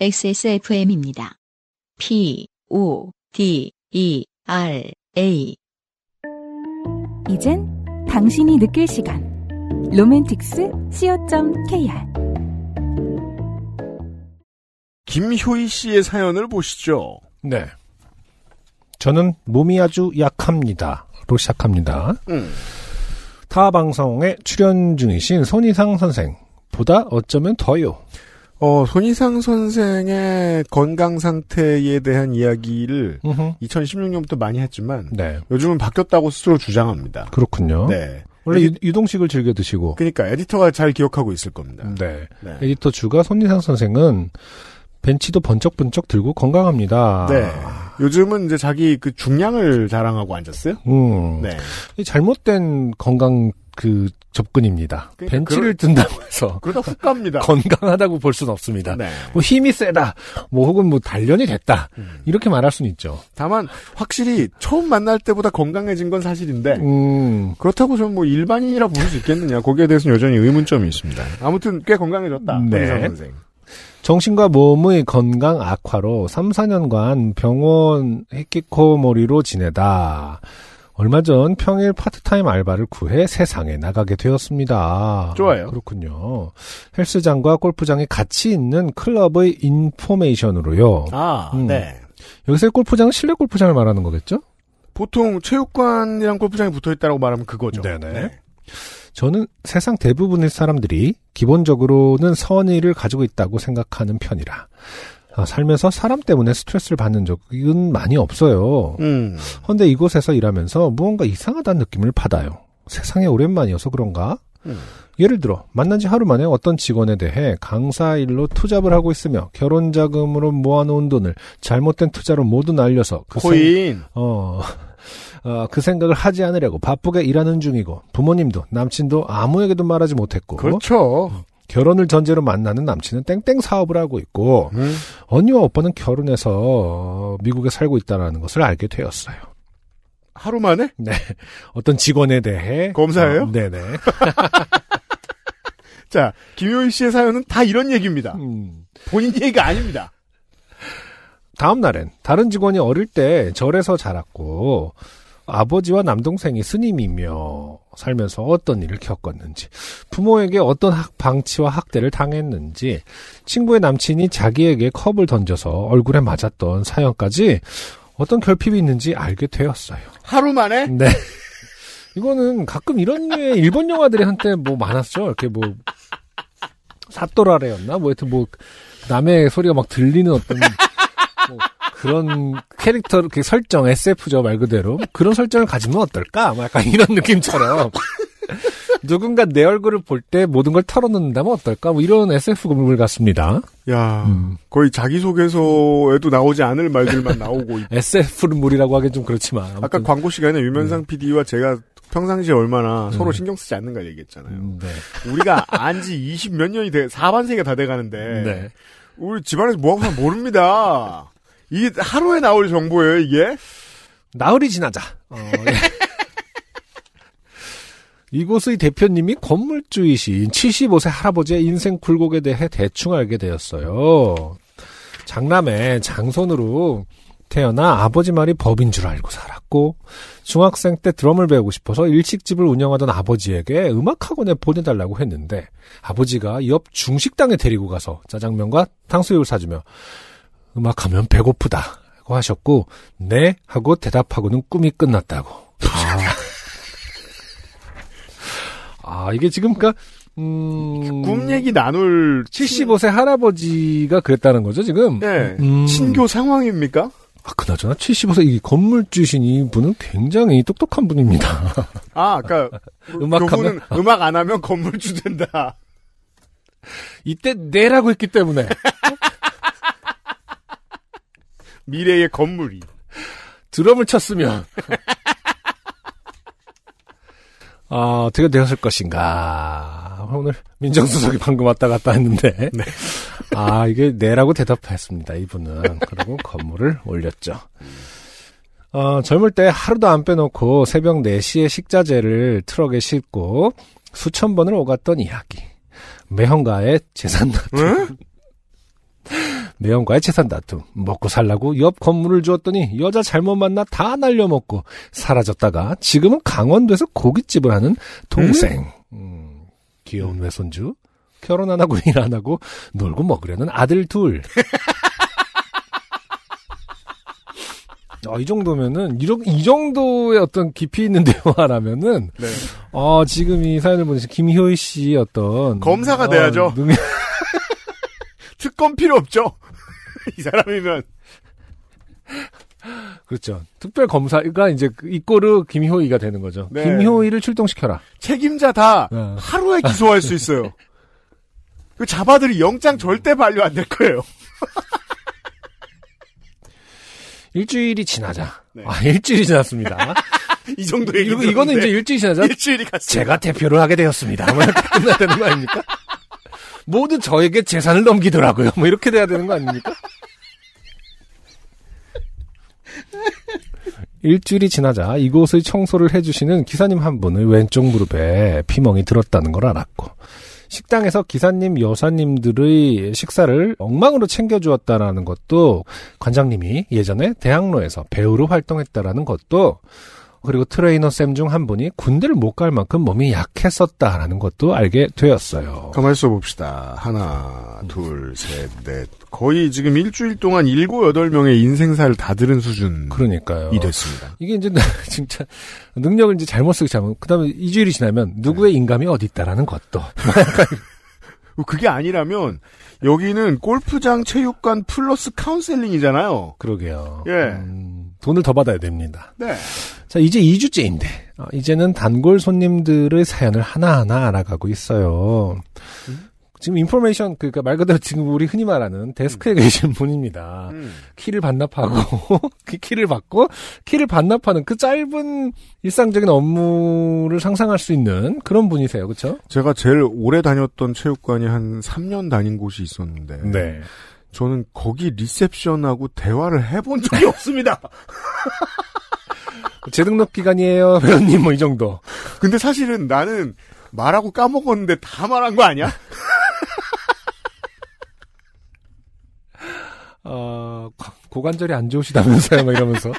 XSFM입니다. P, O, D, E, R, A. 이젠 당신이 느낄 시간. 로맨틱스 co.kr 김효희 씨의 사연을 보시죠. 네. 저는 몸이 아주 약합니다.로 시작합니다. 음. 타 방송에 출연 중이신 손희상 선생 보다 어쩌면 더요. 어, 손희상 선생의 건강 상태에 대한 이야기를 음흠. 2016년부터 많이 했지만 네. 요즘은 바뀌었다고 스스로 주장합니다. 그렇군요. 네. 원래 유, 유동식을 즐겨 드시고. 그러니까 에디터가 잘 기억하고 있을 겁니다. 네. 네. 에디터 주가 손희상 선생은 벤치도 번쩍번쩍 들고 건강합니다. 네. 요즘은 이제 자기 그 중량을 자랑하고 앉았어요. 음. 네. 이 잘못된 건강 그 접근입니다. 그러니까 벤치를 든다고 해서 그러다 훅 갑니다. 건강하다고 볼 수는 없습니다. 네. 뭐 힘이 세다, 뭐 혹은 뭐 단련이 됐다 음. 이렇게 말할 수는 있죠. 다만 확실히 처음 만날 때보다 건강해진 건 사실인데 음, 그렇다고 저는 뭐 일반인이라 부를 수 있겠느냐 거기에 대해서는 여전히 의문점이 있습니다. 아무튼 꽤 건강해졌다. 네. 선생. 정신과 몸의 건강 악화로 3, 4년간 병원 히키코모리로 지내다 얼마 전 평일 파트타임 알바를 구해 세상에 나가게 되었습니다. 좋아요. 그렇군요. 헬스장과 골프장이 같이 있는 클럽의 인포메이션으로요. 아, 음. 네. 여기서의 골프장은 실내 골프장을 말하는 거겠죠? 보통 체육관이랑 골프장이 붙어 있다고 말하면 그거죠. 네네. 저는 세상 대부분의 사람들이 기본적으로는 선의를 가지고 있다고 생각하는 편이라 아, 살면서 사람 때문에 스트레스를 받는 적은 많이 없어요. 음. 헌데 이곳에서 일하면서 무언가 이상하다는 느낌을 받아요. 세상에 오랜만이어서 그런가? 음. 예를 들어 만난 지 하루 만에 어떤 직원에 대해 강사 일로 투잡을 하고 있으며 결혼 자금으로 모아놓은 돈을 잘못된 투자로 모두 날려서 그 생- 코인. 어, 어, 그 생각을 하지 않으려고 바쁘게 일하는 중이고 부모님도 남친도 아무에게도 말하지 못했고 그렇죠. 결혼을 전제로 만나는 남친은 땡땡 사업을 하고 있고 음. 언니와 오빠는 결혼해서 어, 미국에 살고 있다는 것을 알게 되었어요. 하루 만에? 네, 어떤 직원에 대해 검사예요? 어, 네네. 자, 김효희 씨의 사연은 다 이런 얘기입니다. 음. 본인 얘기가 아닙니다. 다음 날엔 다른 직원이 어릴 때 절에서 자랐고 아버지와 남동생이 스님이며 살면서 어떤 일을 겪었는지 부모에게 어떤 학, 방치와 학대를 당했는지 친구의 남친이 자기에게 컵을 던져서 얼굴에 맞았던 사연까지 어떤 결핍이 있는지 알게 되었어요. 하루 만에? 네. 이거는 가끔 이런 류의 일본 영화들이 한때 뭐 많았죠. 이렇게 뭐 사또라레였나? 뭐 하여튼 뭐 남의 소리가 막 들리는 어떤 뭐 그런 캐릭터 그 설정 SF죠 말 그대로 그런 설정을 가지면 어떨까? 뭐 약간 이런 느낌처럼 누군가 내 얼굴을 볼 때 모든 걸 털어놓는다면 어떨까? 뭐 이런 SF물 같습니다. 야, 음. 거의 자기소개서에도 나오지 않을 말들만 나오고. 있- SF물이라고 하긴 좀 그렇지만 아까 아무튼 광고 시간에 유면상 PD와 제가 평상시에 얼마나 서로 음. 신경 쓰지 않는가 얘기했잖아요. 음, 네. 우리가 안지 20 몇 년이 돼, 4반세기가 다 돼가는데. 네. 우리 집안에서 뭐하고 사는 모릅니다. 이게 하루에 나올 정보예요, 이게? 나흘이 지나자. 어, 예. 이곳의 대표님이 건물주이신 75세 할아버지의 인생 굴곡에 대해 대충 알게 되었어요. 장남의 장손으로 태어나 아버지 말이 법인 줄 알고 살았고 중학생 때 드럼을 배우고 싶어서 일식집을 운영하던 아버지에게 음악학원에 보내달라고 했는데 아버지가 옆 중식당에 데리고 가서 짜장면과 탕수육을 사주며 음악하면 배고프다고 하셨고 네 하고 대답하고는 꿈이 끝났다고. 아, 이게 지금 그니까 음, 꿈 얘기 나눌 75세 할아버지가 그랬다는 거죠 지금. 예. 음. 친교 상황입니까? 아, 그나저나 75세 이 건물 주신 이 분은 굉장히 똑똑한 분입니다. 아, 아까 음악하면- 음악 안 하면 건물 주 된다. 이때 내라고 했기 때문에 미래의 건물이. 드럼을 쳤으면. 아 어떻게 되었을 것인가. 오늘 민정수석이 방금 왔다 갔다 했는데. 아 이게 내라고 대답했습니다 이분은. 그리고 건물을 올렸죠. 어, 젊을 때 하루도 안 빼놓고 새벽 4시에 식자재를 트럭에 싣고 수천 번을 오갔던 이야기. 매형가의 재산 응? 매형과의 재산 다툼, 먹고 살라고 옆 건물을 주었더니 여자 잘못 만나 다 날려먹고 사라졌다가 지금은 강원도에서 고깃집을 하는 동생. 음, 귀여운 외손주. 결혼 안 하고 일 안 하고 놀고 먹으려는 아들 둘. 아, 이 정도면은, 이런, 이 정도의 어떤 깊이 있는 대화라면은, 네. 어, 지금 이 사연을 보내신 김효희 씨 어떤. 검사가 어, 돼야죠. 능력- 특검 필요 없죠. 이 사람이면 그렇죠. 특별 검사가 이제 그 이꼬르 김효희가 되는 거죠. 네. 김효희를 출동시켜라. 책임자 다 어. 하루에 기소할 수 있어요. 그 자바들이 영장 절대 반려 안 될 거예요. 일주일이 지나자. 네. 아, 일주일이 지났습니다. 이 정도 얘기 이거, 이거는 이제 일주일이 지나자. 일주일이 갔어요. 제가 대표를 하게 되었습니다. 뭐 이렇게 끝나야 되는 거 아닙니까? 모두 저에게 재산을 넘기더라고요. 뭐 이렇게 돼야 되는 거 아닙니까? 일주일이 지나자 이곳의 청소를 해주시는 기사님 한 분의 왼쪽 무릎에 피멍이 들었다는 걸 알았고 식당에서 기사님 여사님들의 식사를 엉망으로 챙겨주었다라는 것도 관장님이 예전에 대학로에서 배우로 활동했다라는 것도 그리고 트레이너 쌤 중 한 분이 군대를 못 갈 만큼 몸이 약했었다라는 것도 알게 되었어요. 가만히 세봅시다. 하나, 둘, 셋, 넷. 거의 지금 일주일 동안 일곱, 여덟 명의 인생사를 다 들은 수준이라니까요. 됐습니다. 이게 이제 진짜 능력을 이제 잘못 쓰기 시작하면 그다음에 이주일이 지나면 누구의 인감이 어디 있다라는 것도 그게 아니라면 여기는 골프장 체육관 플러스 카운셀링이잖아요. 그러게요. 예. 음, 돈을 더 받아야 됩니다. 네. 자, 이제 2주째인데, 어, 이제는 단골 손님들의 사연을 하나하나 알아가고 있어요. 지금 information, 그니까 말 그대로 지금 우리 흔히 말하는 데스크에 계신 분입니다. 음. 키를 반납하고, 그 키를 받고, 키를 반납하는 그 짧은 일상적인 업무를 상상할 수 있는 그런 분이세요. 그쵸? 제가 제일 오래 다녔던 체육관이 한 3년 다닌 곳이 있었는데 네. 저는 거기 리셉션하고 대화를 해본 적이 없습니다. 재등록 기간이에요, 회원님, 뭐 이 정도. 근데 사실은 나는 말하고 까먹었는데 다 말한 거 아니야? 어, 고관절이 안 좋으시다면서요, 막 이러면서.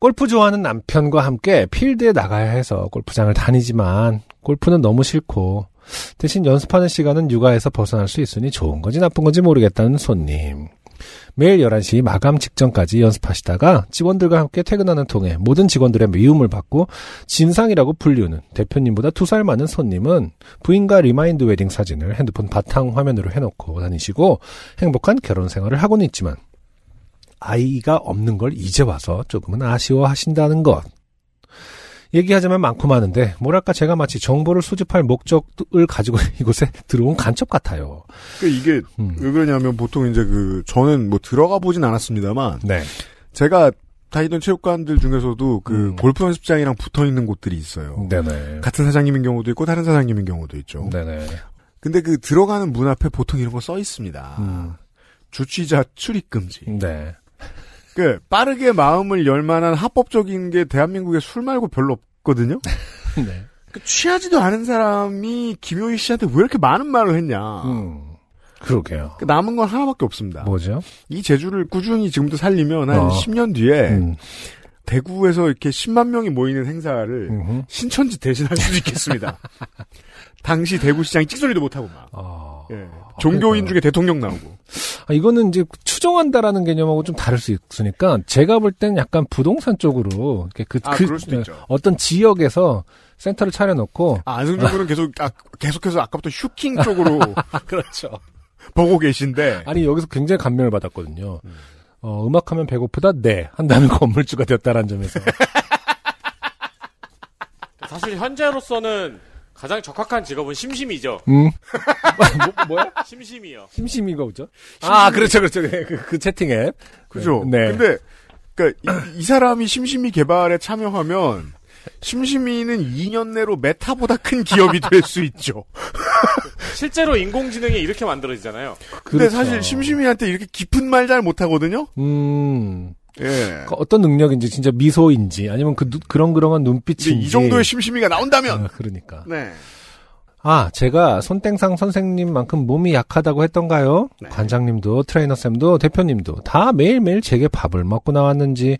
골프 좋아하는 남편과 함께 필드에 나가야 해서 골프장을 다니지만 골프는 너무 싫고 대신 연습하는 시간은 육아에서 벗어날 수 있으니 좋은 건지 나쁜 건지 모르겠다는 손님. 매일 11시 마감 직전까지 연습하시다가 직원들과 함께 퇴근하는 통에 모든 직원들의 미움을 받고 진상이라고 불리우는 대표님보다 두 살 많은 손님은 부인과 remind wedding 사진을 핸드폰 바탕 화면으로 해놓고 다니시고 행복한 결혼 생활을 하고는 있지만 아이가 없는 걸 이제 와서 조금은 아쉬워하신다는 것. 얘기하자면 많고 많은데 뭐랄까 제가 마치 정보를 수집할 목적을 가지고 이곳에 들어온 간첩 같아요. 그 이게 음. 왜 그러냐면 보통 이제 그 저는 뭐 들어가 보진 않았습니다만 네. 제가 다니던 체육관들 중에서도 그 음. 골프 연습장이랑 붙어 있는 곳들이 있어요. 네네. 같은 사장님인 경우도 있고 다른 사장님인 경우도 있죠. 네네. 근데 그 들어가는 문 앞에 보통 이런 거 써 있습니다. 음. 주취자 출입 금지. 네. 그 빠르게 마음을 열 만한 합법적인 게 대한민국에 술 말고 별로 없거든요. 네. 그 취하지도 않은 사람이 김효희 씨한테 왜 이렇게 많은 말을 했냐. 음. 그러게요. 그 남은 건 하나밖에 없습니다. 뭐죠? 이 재주를 꾸준히 지금도 살리면 한 어. 10년 뒤에 음. 대구에서 이렇게 10만 명이 모이는 행사를 음흠. 신천지 대신할 수도 있겠습니다. 당시 대구시장이 찍소리도 못하고 막. 아. 예. 종교인 중에 대통령 나오고. 아, 이거는 이제 추정한다라는 개념하고 좀 다를 수 있으니까 제가 볼땐 약간 부동산 쪽으로 이렇게 그, 아, 그 그럴 수도 있죠. 어떤 지역에서 센터를 차려놓고 아, 안승준 군은 계속, 아, 계속해서 아까부터 슈킹 쪽으로 그렇죠. 보고 계신데. 아니 여기서 굉장히 감명을 받았거든요. 음. 어, 음악하면 배고프다? 네. 한 다음에 건물주가 되었다라는 점에서. 사실 현재로서는 가장 적합한 직업은 심심이죠. 음. 뭐, 뭐야? 심심이요. 심심이가 뭐죠? 아, 그렇죠, 그렇죠. 그, 그, 그 채팅 앱. 그죠? 네. 근데, 그니까, 이, 이 사람이 심심이 개발에 참여하면, 심심이는 2년 내로 메타보다 큰 기업이 될 수 있죠. 실제로 인공지능이 이렇게 만들어지잖아요. 근데 그렇죠. 사실 심심이한테 이렇게 깊은 말 잘 못하거든요? 음. 예. 그 어떤 능력인지, 진짜 미소인지, 아니면 그, 누- 그런 그런한 눈빛인지. 이 정도의 심심이가 나온다면! 아, 그러니까. 네. 아, 제가 손땡상 선생님만큼 몸이 약하다고 했던가요? 네. 관장님도 트레이너쌤도 대표님도 다 매일매일 제게 밥을 먹고 나왔는지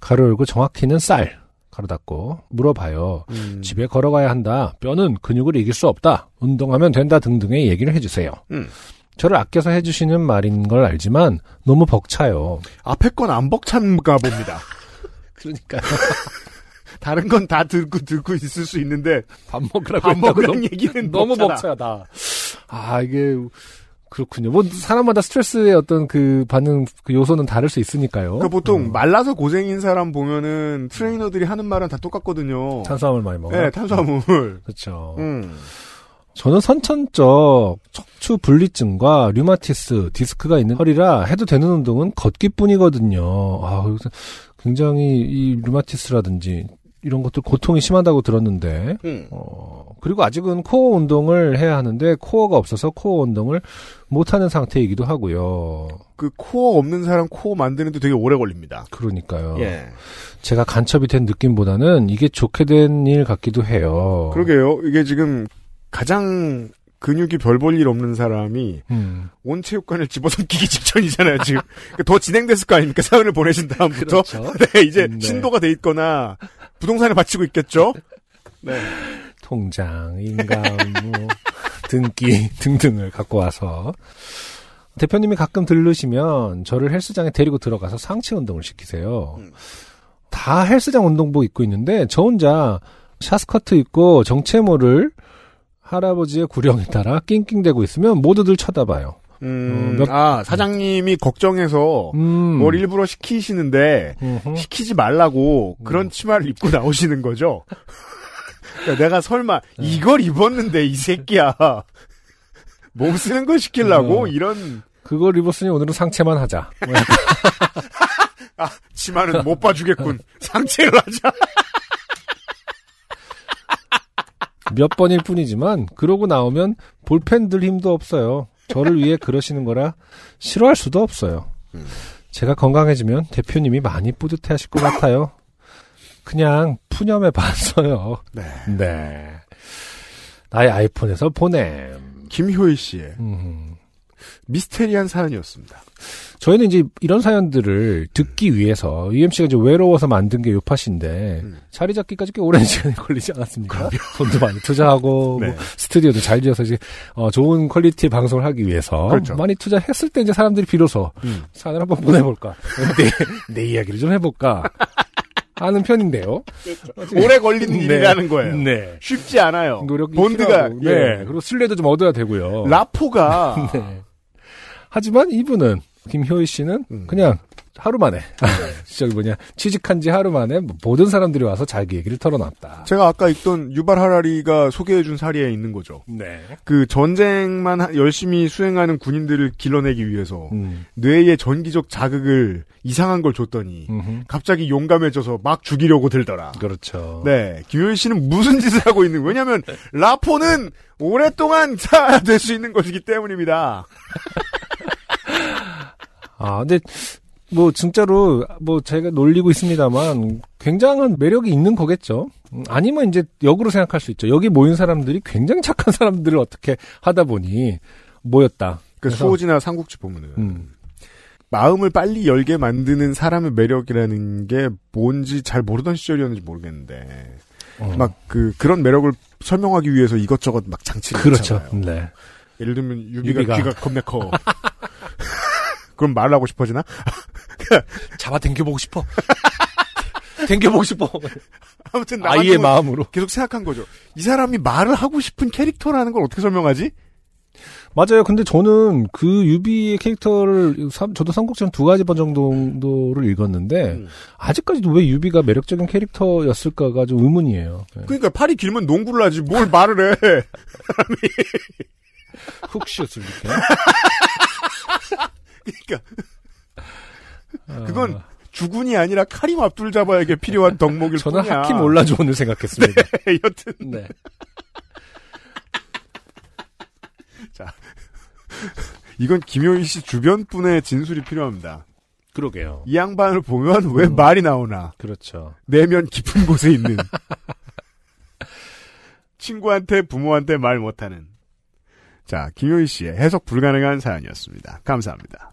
가로 열고 정확히는 쌀 가로 닫고 물어봐요. 음. 집에 걸어가야 한다. 뼈는 근육을 이길 수 없다. 운동하면 된다 등등의 얘기를 해주세요. 음. 저를 아껴서 해주시는 말인 걸 알지만 너무 벅차요. 앞에 건 안 벅찬가 봅니다. 그러니까요. 다른 건다 듣고 듣고 있을 수 있는데 밥 먹으라고 밥 먹으란 얘기는 너무 벅차다. 벅차다. 아, 이게, 그렇군요. 뭐, 사람마다 스트레스의 어떤 그 반응, 그 요소는 다를 수 있으니까요. 그러니까 보통 음. 말라서 고생인 사람 보면은 트레이너들이 하는 말은 다 똑같거든요. 탄수화물 많이 먹어. 네, 탄수화물. 그렇죠. 음. 저는 선천적 척추 분리증과 류마티스, 디스크가 있는 허리라 해도 되는 운동은 걷기뿐이거든요. 아, 굉장히 이 류마티스라든지 이런 것들 고통이 심하다고 들었는데, 음. 어, 그리고 아직은 코어 운동을 해야 하는데 코어가 없어서 코어 운동을 못하는 상태이기도 하고요. 그 코어 없는 사람 코어 만드는데 되게 오래 걸립니다. 그러니까요. 예. 제가 간첩이 된 느낌보다는 이게 좋게 된 일 같기도 해요. 그러게요. 이게 지금 가장 근육이 별 볼 일 없는 사람이 음, 온 체육관을 집어삼키기 직전이잖아요, 지금. 그러니까 더 진행됐을 거 아닙니까? 사연을 보내신 다음부터. 그렇죠. 네, 이제 네. 신도가 돼 있거나 부동산에 바치고 있겠죠? 네. 통장, 인감, 뭐, 등기 등등을 갖고 와서 대표님이 가끔 들르시면 저를 헬스장에 데리고 들어가서 상체 운동을 시키세요. 음. 다 헬스장 운동복 입고 있는데 저 혼자 샤스커트 입고 정체모를 할아버지의 구령에 따라 낑낑대고 있으면 모두들 쳐다봐요. 음, 어, 몇- 아, 사장님이 걱정해서 음. 뭘 일부러 시키시는데 음흠. 시키지 말라고 음. 그런 치마를 입고 나오시는 거죠. 그러니까 내가 설마 네. 이걸 입었는데 이 새끼야 몸 쓰는 걸 시키려고 어. 이런 그걸 입었으니 오늘은 상체만 하자. 뭐 약간 치마는 못 봐주겠군 상체로 하자. 몇 번일 뿐이지만 그러고 나오면 볼펜 들 힘도 없어요. 저를 위해 그러시는 거라 싫어할 수도 없어요. 제가 건강해지면 대표님이 많이 뿌듯해하실 것 같아요. 그냥 푸념해 봤어요. 네. 네. 나의 아이폰에서 보냄. 김효희 씨의 음. 미스테리한 사연이었습니다. 저희는 이제 이런 사연들을 듣기 위해서 UMC가 이제 외로워서 만든 게 요팟인데 음. 자리 잡기까지 꽤 오랜 시간이 걸리지 않았습니까? 돈도 많이 투자하고 네. 뭐 스튜디오도 잘 지어서 이제 어, 좋은 퀄리티의 방송을 하기 위해서 그렇죠. 많이 투자했을 때 이제 사람들이 비로소 음. 사연을 한번 보내볼까 내, 내 이야기를 좀 해볼까 하는 편인데요. 오래 걸리는 네. 일이라는 거예요. 네. 쉽지 않아요. 노력이 본드가 필요하고, 네. 예. 그리고 신뢰도 좀 얻어야 되고요. 라포가 네. 하지만 이분은 김효희 씨는 음. 그냥 하루 만에 저기 뭐냐 취직한 지 하루 만에 모든 사람들이 와서 자기 얘기를 털어놨다. 제가 아까 읽던 유발 하라리가 소개해준 사례에 있는 거죠. 네. 그 전쟁만 하- 열심히 수행하는 군인들을 길러내기 위해서 음. 뇌에 전기적 자극을 이상한 걸 줬더니 음흠. 갑자기 용감해져서 막 죽이려고 들더라. 그렇죠. 네, 김효희 씨는 무슨 짓을 하고 있는 왜냐하면 라포는 오랫동안 될 수 있는 것이기 때문입니다. 아 근데 뭐 진짜로 뭐 제가 놀리고 있습니다만 굉장한 매력이 있는 거겠죠. 음, 아니면 이제 역으로 생각할 수 있죠. 여기 모인 사람들이 굉장히 착한 사람들을 어떻게 하다 보니 모였다. 그 수호지나 삼국지 보면은 음. 마음을 빨리 열게 만드는 사람의 매력이라는 게 뭔지 잘 모르던 시절이었는지 모르겠는데 어. 막그 그런 매력을 설명하기 위해서 이것저것 막 장치를 그렇죠. 네. 예를 들면 유비가, 유비가. 귀가 겁나 커. 그럼 말하고 싶어지나? 잡아 당겨보고 싶어. 당겨보고 싶어. 아무튼 아이의 마음으로. 계속 생각한 거죠. 이 사람이 말을 하고 싶은 캐릭터라는 걸 어떻게 설명하지? 맞아요. 근데 저는 그 유비의 캐릭터를 삼- 저도 삼국지는 두 가지 번 정도를 읽었는데 음. 아직까지도 왜 유비가 매력적인 캐릭터였을까가 좀 의문이에요. 네. 그러니까 팔이 길면 농구를 하지 뭘 말을 해. 훅슛을 이렇게. 그러니까 그건 주군이 아니라 카림 압둘 자바에게 필요한 덕목일 저는 뿐이야. 하키 몰라주온을 생각했습니다. 여튼 네. 이건 김효희 씨 주변 분의 진술이 필요합니다. 그러게요. 이 양반을 보면 왜 말이 나오나? 그렇죠. 내면 깊은 곳에 있는. 친구한테 부모한테 말 못하는. 자, 김효희 씨의 해석 불가능한 사연이었습니다. 감사합니다.